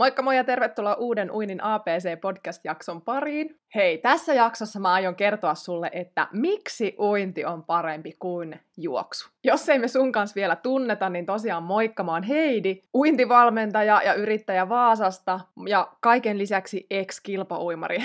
Moikka moi ja tervetuloa uuden Uinin APC-podcast-jakson pariin. Hei, tässä jaksossa mä aion kertoa sulle, että miksi uinti on parempi kuin juoksu. Jos ei me sun kanssa vielä tunneta, niin tosiaan moikka, mä oon Heidi, uintivalmentaja ja yrittäjä Vaasasta ja kaiken lisäksi ex-kilpauimari.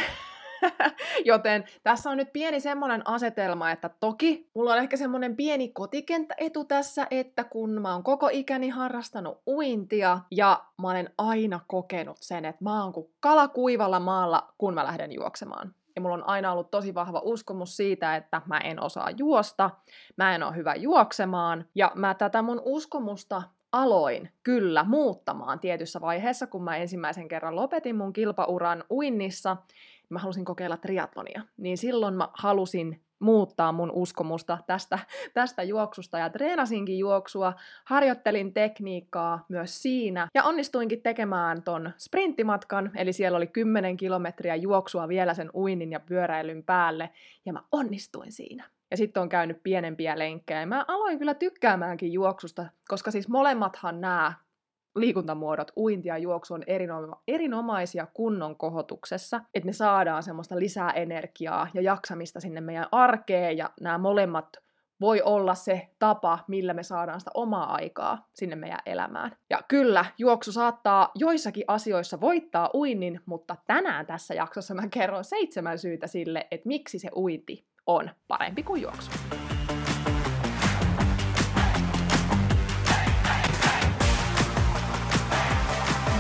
Joten tässä on nyt pieni semmoinen asetelma, että toki mulla on ehkä semmoinen pieni kotikenttäetu tässä, että kun mä oon koko ikäni harrastanut uintia ja mä olen aina kokenut sen, että mä oon kuin kala kuivalla maalla, kun mä lähden juoksemaan. Ja mulla on aina ollut tosi vahva uskomus siitä, että mä en osaa juosta, mä en ole hyvä juoksemaan. Ja mä tätä mun uskomusta aloin kyllä muuttamaan tietyssä vaiheessa, kun mä ensimmäisen kerran lopetin mun kilpauran uinnissa mä halusin kokeilla triatlonia, niin silloin mä halusin muuttaa mun uskomusta tästä, tästä juoksusta ja treenasinkin juoksua, harjoittelin tekniikkaa myös siinä ja onnistuinkin tekemään ton sprinttimatkan, eli siellä oli 10 kilometriä juoksua vielä sen uinnin ja pyöräilyn päälle ja mä onnistuin siinä. Ja sitten on käynyt pienempiä lenkkejä. Mä aloin kyllä tykkäämäänkin juoksusta, koska siis molemmathan nämä liikuntamuodot, uinti ja juoksu on erinoma- erinomaisia kunnon kohotuksessa, että me saadaan semmoista lisää energiaa ja jaksamista sinne meidän arkeen ja nämä molemmat voi olla se tapa, millä me saadaan sitä omaa aikaa sinne meidän elämään. Ja kyllä, juoksu saattaa joissakin asioissa voittaa uinnin, mutta tänään tässä jaksossa mä kerron seitsemän syytä sille, että miksi se uinti on parempi kuin juoksu.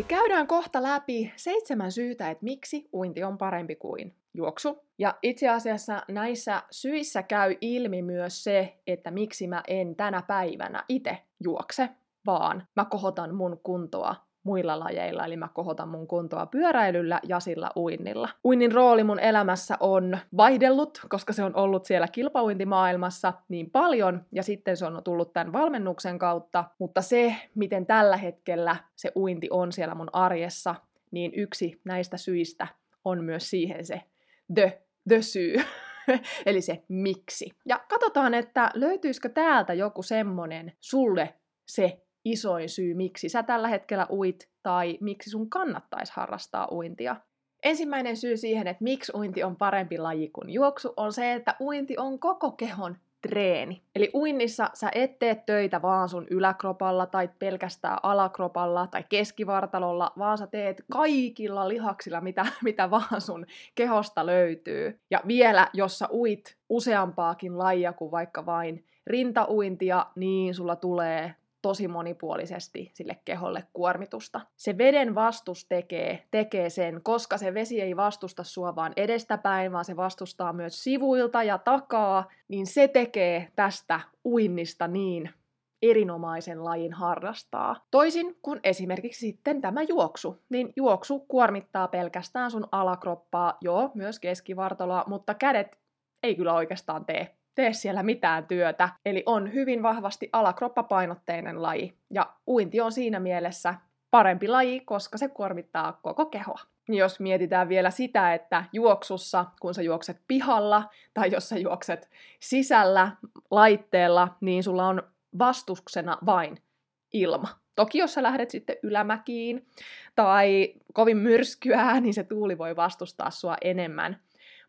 Eli käydään kohta läpi seitsemän syytä, että miksi uinti on parempi kuin juoksu. Ja itse asiassa näissä syissä käy ilmi myös se, että miksi mä en tänä päivänä itse juokse, vaan mä kohotan mun kuntoa muilla lajeilla, eli mä kohotan mun kuntoa pyöräilyllä ja sillä uinnilla. Uinnin rooli mun elämässä on vaihdellut, koska se on ollut siellä kilpauintimaailmassa niin paljon, ja sitten se on tullut tämän valmennuksen kautta, mutta se, miten tällä hetkellä se uinti on siellä mun arjessa, niin yksi näistä syistä on myös siihen se the, the syy, eli se miksi. Ja katsotaan, että löytyisikö täältä joku semmonen sulle se isoin syy, miksi sä tällä hetkellä uit tai miksi sun kannattaisi harrastaa uintia. Ensimmäinen syy siihen, että miksi uinti on parempi laji kuin juoksu, on se, että uinti on koko kehon treeni. Eli uinnissa sä et tee töitä vaan sun yläkropalla tai pelkästään alakropalla tai keskivartalolla, vaan sä teet kaikilla lihaksilla, mitä, mitä vaan sun kehosta löytyy. Ja vielä, jos sä uit useampaakin lajia kuin vaikka vain rintauintia, niin sulla tulee tosi monipuolisesti sille keholle kuormitusta. Se veden vastus tekee, tekee sen, koska se vesi ei vastusta sua vaan edestäpäin, vaan se vastustaa myös sivuilta ja takaa, niin se tekee tästä uinnista niin erinomaisen lajin harrastaa. Toisin kuin esimerkiksi sitten tämä juoksu, niin juoksu kuormittaa pelkästään sun alakroppaa, joo, myös keskivartaloa, mutta kädet ei kyllä oikeastaan tee tee siellä mitään työtä. Eli on hyvin vahvasti alakroppapainotteinen laji. Ja uinti on siinä mielessä parempi laji, koska se kuormittaa koko kehoa. Jos mietitään vielä sitä, että juoksussa, kun sä juokset pihalla tai jos sä juokset sisällä laitteella, niin sulla on vastuksena vain ilma. Toki jos sä lähdet sitten ylämäkiin tai kovin myrskyää, niin se tuuli voi vastustaa sua enemmän.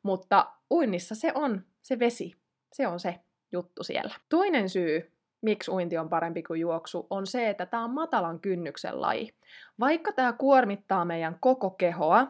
Mutta uinnissa se on se vesi, se on se juttu siellä. Toinen syy, miksi uinti on parempi kuin juoksu, on se, että tämä on matalan kynnyksen laji. Vaikka tämä kuormittaa meidän koko kehoa,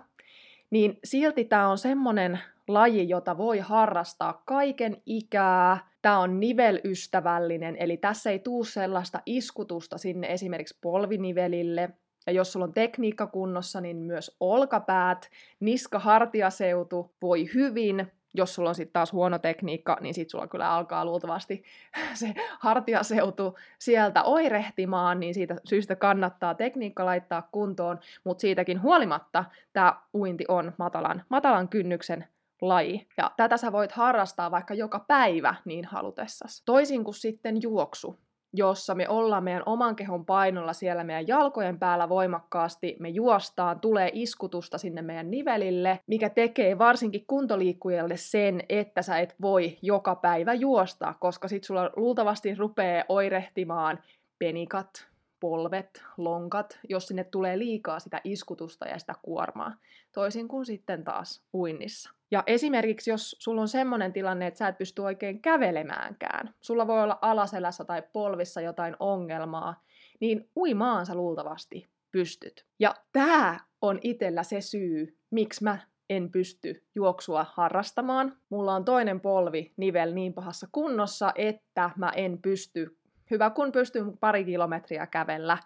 niin silti tämä on semmoinen laji, jota voi harrastaa kaiken ikää, Tämä on nivelystävällinen, eli tässä ei tuu sellaista iskutusta sinne esimerkiksi polvinivelille, ja jos sulla on tekniikka kunnossa, niin myös olkapäät, niska-hartiaseutu voi hyvin. Jos sulla on sitten taas huono tekniikka, niin sitten sulla kyllä alkaa luultavasti se hartiaseutu sieltä oirehtimaan, niin siitä syystä kannattaa tekniikka laittaa kuntoon, mutta siitäkin huolimatta tämä uinti on matalan, matalan kynnyksen laji. Ja tätä sä voit harrastaa vaikka joka päivä niin halutessasi. Toisin kuin sitten juoksu jossa me ollaan meidän oman kehon painolla siellä meidän jalkojen päällä voimakkaasti, me juostaan, tulee iskutusta sinne meidän nivelille, mikä tekee varsinkin kuntoliikkujalle sen, että sä et voi joka päivä juosta, koska sit sulla luultavasti rupeaa oirehtimaan penikat, polvet, lonkat, jos sinne tulee liikaa sitä iskutusta ja sitä kuormaa, toisin kuin sitten taas uinnissa. Ja esimerkiksi jos sulla on semmoinen tilanne, että sä et pysty oikein kävelemäänkään, sulla voi olla alaselässä tai polvissa jotain ongelmaa, niin uimaan sä luultavasti pystyt. Ja tämä on itellä se syy, miksi mä en pysty juoksua harrastamaan. Mulla on toinen polvi nivel niin pahassa kunnossa, että mä en pysty hyvä kun pystyn pari kilometriä kävellä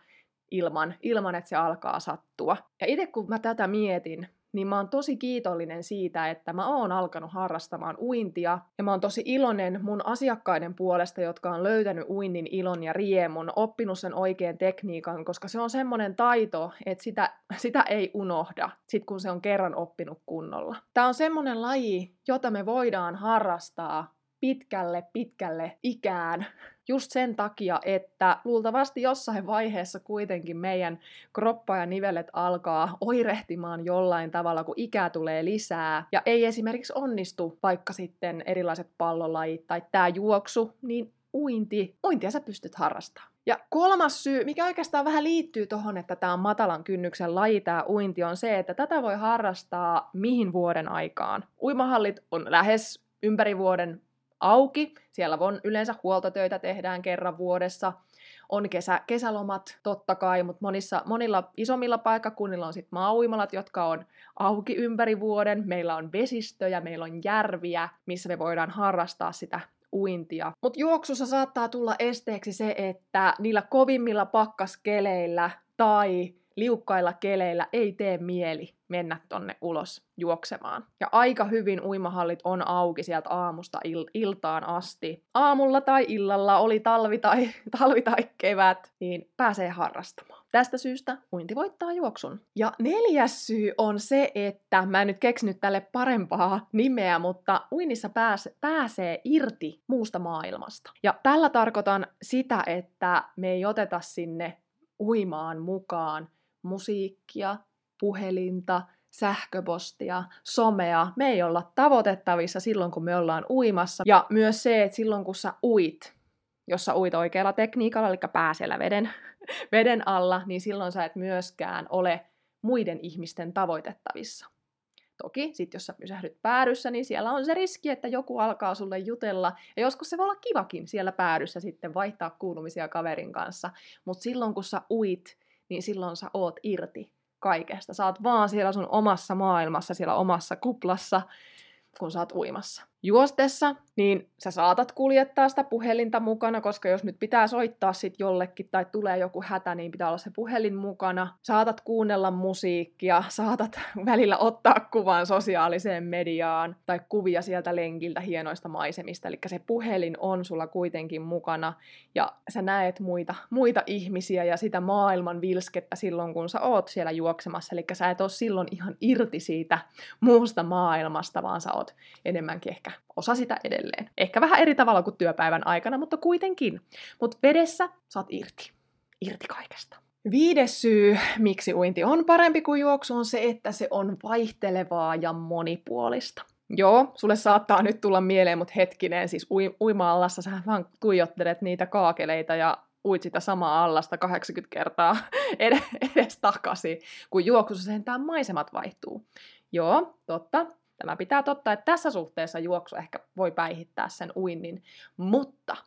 ilman, ilman, että se alkaa sattua. Ja itse kun mä tätä mietin, niin mä oon tosi kiitollinen siitä, että mä oon alkanut harrastamaan uintia. Ja mä oon tosi iloinen mun asiakkaiden puolesta, jotka on löytänyt uinnin ilon ja riemun, oppinut sen oikean tekniikan, koska se on semmoinen taito, että sitä, sitä ei unohda, sit kun se on kerran oppinut kunnolla. Tää on semmoinen laji, jota me voidaan harrastaa pitkälle, pitkälle ikään just sen takia, että luultavasti jossain vaiheessa kuitenkin meidän kroppa ja nivelet alkaa oirehtimaan jollain tavalla, kun ikää tulee lisää, ja ei esimerkiksi onnistu vaikka sitten erilaiset pallolajit tai tämä juoksu, niin uinti, uintia sä pystyt harrastamaan. Ja kolmas syy, mikä oikeastaan vähän liittyy tuohon, että tämä on matalan kynnyksen laji, tämä uinti, on se, että tätä voi harrastaa mihin vuoden aikaan. Uimahallit on lähes ympäri vuoden auki. Siellä on yleensä huoltotöitä tehdään kerran vuodessa. On kesä, kesälomat totta kai, mutta monissa, monilla isommilla paikkakunnilla on sitten maauimalat, jotka on auki ympäri vuoden. Meillä on vesistöjä, meillä on järviä, missä me voidaan harrastaa sitä uintia. Mutta juoksussa saattaa tulla esteeksi se, että niillä kovimmilla pakkaskeleillä tai liukkailla keleillä ei tee mieli mennä tonne ulos juoksemaan. Ja aika hyvin uimahallit on auki sieltä aamusta il- iltaan asti. Aamulla tai illalla, oli talvi tai, talvi tai kevät, niin pääsee harrastamaan. Tästä syystä uinti voittaa juoksun. Ja neljäs syy on se, että mä en nyt keksinyt tälle parempaa nimeä, mutta uinnissa pääs, pääsee irti muusta maailmasta. Ja tällä tarkoitan sitä, että me ei oteta sinne uimaan mukaan musiikkia, puhelinta, sähköpostia, somea. Me ei olla tavoitettavissa silloin, kun me ollaan uimassa. Ja myös se, että silloin kun sä uit, jos sä uit oikealla tekniikalla, eli pääsellä veden, veden alla, niin silloin sä et myöskään ole muiden ihmisten tavoitettavissa. Toki, sit jos sä pysähdyt päädyssä, niin siellä on se riski, että joku alkaa sulle jutella. Ja joskus se voi olla kivakin siellä päädyssä sitten vaihtaa kuulumisia kaverin kanssa. Mutta silloin kun sä uit, niin silloin sä oot irti kaikesta. Sä oot vaan siellä sun omassa maailmassa, siellä omassa kuplassa, kun sä oot uimassa juostessa, niin sä saatat kuljettaa sitä puhelinta mukana, koska jos nyt pitää soittaa sit jollekin tai tulee joku hätä, niin pitää olla se puhelin mukana. Saatat kuunnella musiikkia, saatat välillä ottaa kuvan sosiaaliseen mediaan tai kuvia sieltä lenkiltä hienoista maisemista. Eli se puhelin on sulla kuitenkin mukana ja sä näet muita, muita ihmisiä ja sitä maailman vilskettä silloin, kun sä oot siellä juoksemassa. Eli sä et ole silloin ihan irti siitä muusta maailmasta, vaan sä oot enemmänkin ehkä osa sitä edelleen. Ehkä vähän eri tavalla kuin työpäivän aikana, mutta kuitenkin. Mutta vedessä saat irti. Irti kaikesta. Viides syy, miksi uinti on parempi kuin juoksu, on se, että se on vaihtelevaa ja monipuolista. Joo, sulle saattaa nyt tulla mieleen, mutta hetkinen, siis ui- uima-allassa sä vaan tuijottelet niitä kaakeleita ja uit sitä samaa allasta 80 kertaa ed- edes takaisin, kun juoksussa sentään maisemat vaihtuu. Joo, totta, Tämä pitää totta, että tässä suhteessa juoksu ehkä voi päihittää sen uinnin, mutta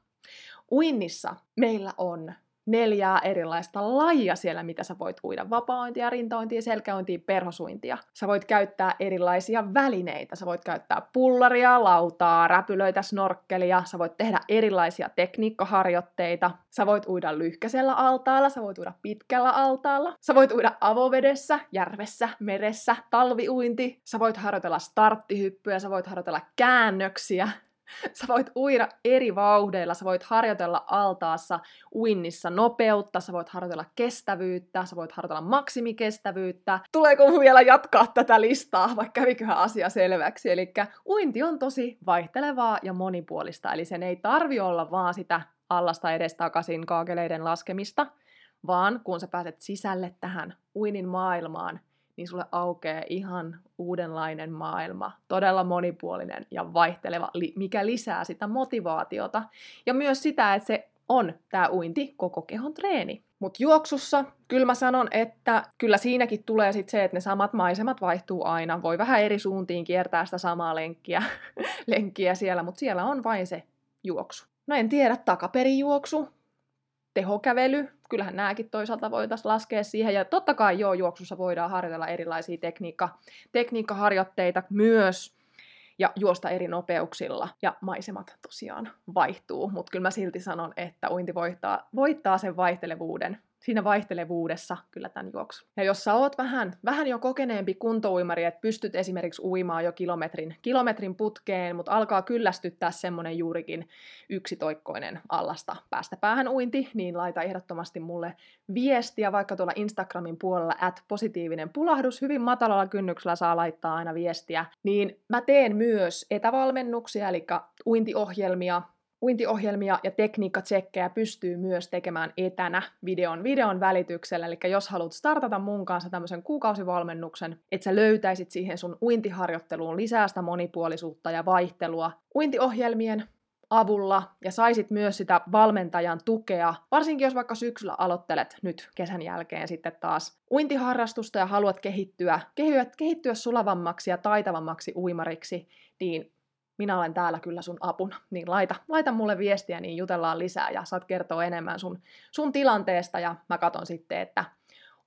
uinnissa meillä on neljää erilaista lajia siellä, mitä sä voit uida. Vapaointia, rintaointia, selkäointia, perhosuintia. Sä voit käyttää erilaisia välineitä. Sä voit käyttää pullaria, lautaa, räpylöitä, snorkkelia. Sä voit tehdä erilaisia tekniikkaharjoitteita. Sä voit uida lyhkäisellä altaalla, sä voit uida pitkällä altaalla. Sä voit uida avovedessä, järvessä, meressä, talviuinti. Sä voit harjoitella starttihyppyjä, sä voit harjoitella käännöksiä. Sä voit uida eri vauhdeilla, sä voit harjoitella altaassa uinnissa nopeutta, sä voit harjoitella kestävyyttä, sä voit harjoitella maksimikestävyyttä. Tuleeko vielä jatkaa tätä listaa, vaikka käviköhän asia selväksi? Eli uinti on tosi vaihtelevaa ja monipuolista, eli sen ei tarvi olla vaan sitä allasta edestakaisin kaakeleiden laskemista, vaan kun sä pääset sisälle tähän uinin maailmaan, niin sulle aukeaa ihan uudenlainen maailma, todella monipuolinen ja vaihteleva, mikä lisää sitä motivaatiota. Ja myös sitä, että se on tämä uinti koko kehon treeni. Mutta juoksussa kyllä mä sanon, että kyllä siinäkin tulee sitten se, että ne samat maisemat vaihtuu aina. Voi vähän eri suuntiin kiertää sitä samaa lenkkiä, lenkkiä siellä, mutta siellä on vain se juoksu. No en tiedä, takaperijuoksu, tehokävely, kyllähän nämäkin toisaalta voitaisiin laskea siihen. Ja totta kai joo, juoksussa voidaan harjoitella erilaisia tekniikka, tekniikkaharjoitteita myös ja juosta eri nopeuksilla. Ja maisemat tosiaan vaihtuu, mutta kyllä mä silti sanon, että uinti voittaa, voittaa sen vaihtelevuuden siinä vaihtelevuudessa kyllä tämän juoksu. Ja jos sä oot vähän, vähän jo kokeneempi kuntouimari, että pystyt esimerkiksi uimaan jo kilometrin, kilometrin putkeen, mutta alkaa kyllästyttää semmonen juurikin yksitoikkoinen allasta päästä päähän uinti, niin laita ehdottomasti mulle viestiä vaikka tuolla Instagramin puolella, at positiivinen pulahdus, hyvin matalalla kynnyksellä saa laittaa aina viestiä, niin mä teen myös etävalmennuksia, eli uintiohjelmia, uintiohjelmia ja tekniikkatsekkejä pystyy myös tekemään etänä videon, videon välityksellä. Eli jos haluat startata mun kanssa tämmöisen kuukausivalmennuksen, että sä löytäisit siihen sun uintiharjoitteluun lisää sitä monipuolisuutta ja vaihtelua uintiohjelmien avulla ja saisit myös sitä valmentajan tukea, varsinkin jos vaikka syksyllä aloittelet nyt kesän jälkeen sitten taas uintiharrastusta ja haluat kehittyä, kehittyä, sulavammaksi ja taitavammaksi uimariksi, niin minä olen täällä kyllä sun apuna, niin laita, laita mulle viestiä, niin jutellaan lisää ja saat kertoa enemmän sun, sun tilanteesta ja mä katon sitten, että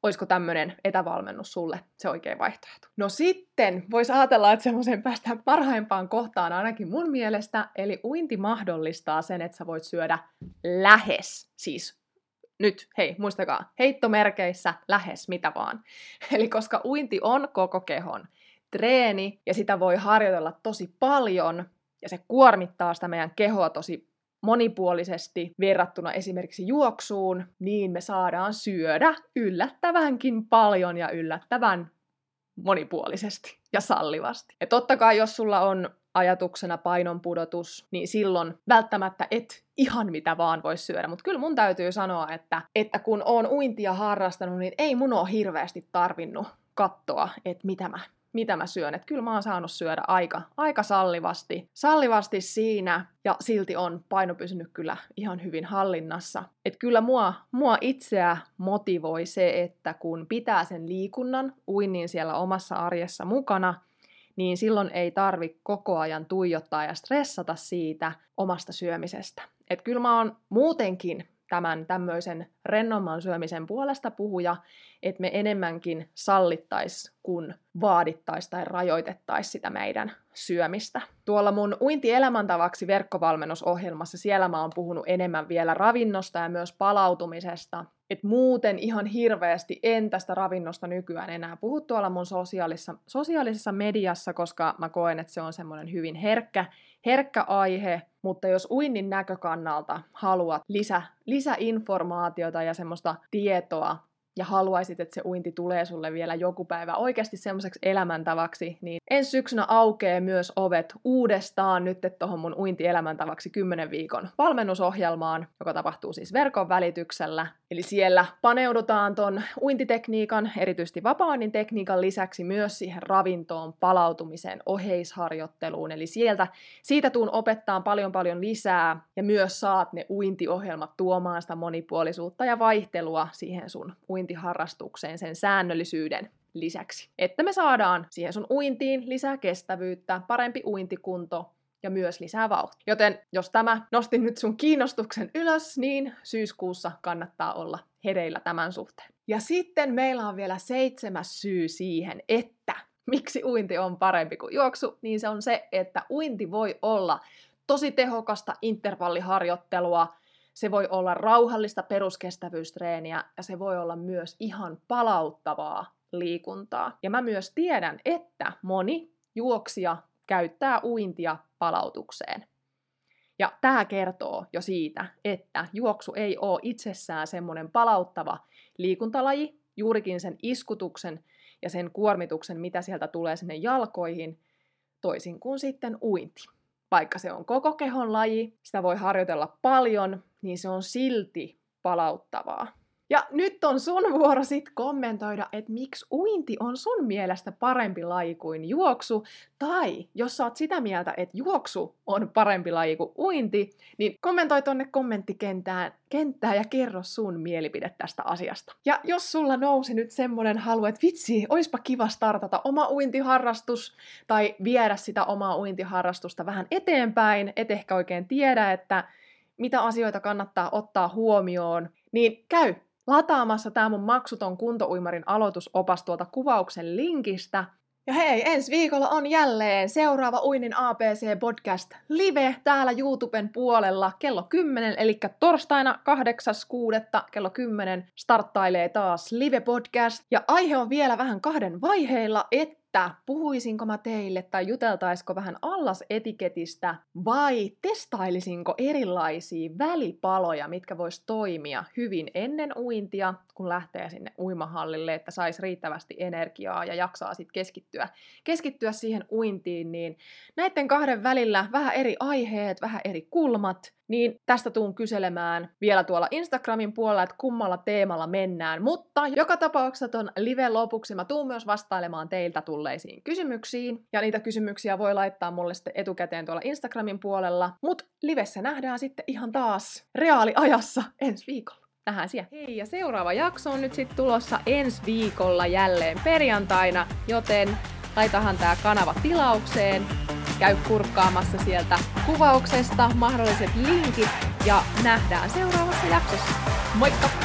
olisiko tämmöinen etävalmennus sulle se oikea vaihtoehto. No sitten voisi ajatella, että semmoisen päästään parhaimpaan kohtaan ainakin mun mielestä, eli uinti mahdollistaa sen, että sä voit syödä lähes, siis nyt, hei, muistakaa, heittomerkeissä lähes mitä vaan. Eli koska uinti on koko kehon treeni ja sitä voi harjoitella tosi paljon ja se kuormittaa sitä meidän kehoa tosi monipuolisesti verrattuna esimerkiksi juoksuun, niin me saadaan syödä yllättävänkin paljon ja yllättävän monipuolisesti ja sallivasti. Ja totta kai, jos sulla on ajatuksena painonpudotus, niin silloin välttämättä et ihan mitä vaan voi syödä. Mutta kyllä mun täytyy sanoa, että, että kun on uintia harrastanut, niin ei mun ole hirveästi tarvinnut katsoa, että mitä mä mitä mä syön. Että kyllä mä oon saanut syödä aika, aika sallivasti, sallivasti siinä ja silti on paino pysynyt kyllä ihan hyvin hallinnassa. Että kyllä mua, mua itseä motivoi se, että kun pitää sen liikunnan, uinnin siellä omassa arjessa mukana, niin silloin ei tarvi koko ajan tuijottaa ja stressata siitä omasta syömisestä. Että kyllä mä oon muutenkin tämän tämmöisen rennomman syömisen puolesta puhuja, että me enemmänkin sallittaisi kuin vaadittaisi tai rajoitettaisi sitä meidän syömistä. Tuolla mun uinti elämäntavaksi verkkovalmennusohjelmassa siellä mä oon puhunut enemmän vielä ravinnosta ja myös palautumisesta. Et muuten ihan hirveästi en tästä ravinnosta nykyään enää puhu tuolla mun sosiaalisessa, sosiaalisessa mediassa, koska mä koen, että se on semmoinen hyvin herkkä, herkkä aihe, mutta jos uinnin näkökannalta haluat lisä, lisäinformaatiota ja semmoista tietoa ja haluaisit, että se uinti tulee sulle vielä joku päivä oikeasti semmoiseksi elämäntavaksi, niin ensi syksynä aukeaa myös ovet uudestaan nyt tuohon mun uinti-elämäntavaksi 10 viikon valmennusohjelmaan, joka tapahtuu siis verkon välityksellä. Eli siellä paneudutaan ton uintitekniikan, erityisesti vapaanin tekniikan lisäksi myös siihen ravintoon, palautumiseen, oheisharjoitteluun. Eli sieltä, siitä tuun opettaa paljon paljon lisää ja myös saat ne uintiohjelmat tuomaan sitä monipuolisuutta ja vaihtelua siihen sun uintiharrastukseen, sen säännöllisyyden lisäksi. Että me saadaan siihen sun uintiin lisää kestävyyttä, parempi uintikunto ja myös lisää vauhtia. Joten jos tämä nosti nyt sun kiinnostuksen ylös, niin syyskuussa kannattaa olla hereillä tämän suhteen. Ja sitten meillä on vielä seitsemäs syy siihen, että miksi uinti on parempi kuin juoksu, niin se on se, että uinti voi olla tosi tehokasta intervalliharjoittelua, se voi olla rauhallista peruskestävyystreeniä ja se voi olla myös ihan palauttavaa liikuntaa. Ja mä myös tiedän, että moni juoksija käyttää uintia palautukseen. Ja tämä kertoo jo siitä, että juoksu ei ole itsessään semmoinen palauttava liikuntalaji, juurikin sen iskutuksen ja sen kuormituksen, mitä sieltä tulee sinne jalkoihin, toisin kuin sitten uinti. Vaikka se on koko kehon laji, sitä voi harjoitella paljon, niin se on silti palauttavaa. Ja nyt on sun vuoro sit kommentoida, että miksi uinti on sun mielestä parempi laji kuin juoksu, tai jos sä oot sitä mieltä, että juoksu on parempi laji kuin uinti, niin kommentoi tonne kommenttikenttään kenttää ja kerro sun mielipide tästä asiasta. Ja jos sulla nousi nyt semmonen halu, että vitsi, oispa kiva startata oma uintiharrastus, tai viedä sitä omaa uintiharrastusta vähän eteenpäin, et ehkä oikein tiedä, että mitä asioita kannattaa ottaa huomioon, niin käy lataamassa tämä mun maksuton kuntouimarin aloitusopas tuolta kuvauksen linkistä. Ja hei, ensi viikolla on jälleen seuraava Uinin ABC podcast live täällä YouTuben puolella kello 10, eli torstaina 8.6. kello 10 starttailee taas live podcast. Ja aihe on vielä vähän kahden vaiheilla, että että puhuisinko mä teille tai juteltaisiko vähän allasetiketistä vai testailisinko erilaisia välipaloja, mitkä vois toimia hyvin ennen uintia, kun lähtee sinne uimahallille, että saisi riittävästi energiaa ja jaksaa sitten keskittyä, keskittyä siihen uintiin, niin näiden kahden välillä vähän eri aiheet, vähän eri kulmat, niin tästä tuun kyselemään vielä tuolla Instagramin puolella, että kummalla teemalla mennään. Mutta joka tapauksessa ton live lopuksi mä tuun myös vastailemaan teiltä tulleisiin kysymyksiin. Ja niitä kysymyksiä voi laittaa mulle sitten etukäteen tuolla Instagramin puolella. Mut livessä nähdään sitten ihan taas reaaliajassa ensi viikolla. Nähdään siellä. Hei, ja seuraava jakso on nyt sitten tulossa ensi viikolla jälleen perjantaina, joten laitahan tää kanava tilaukseen käy kurkkaamassa sieltä kuvauksesta mahdolliset linkit ja nähdään seuraavassa jaksossa. Moikka!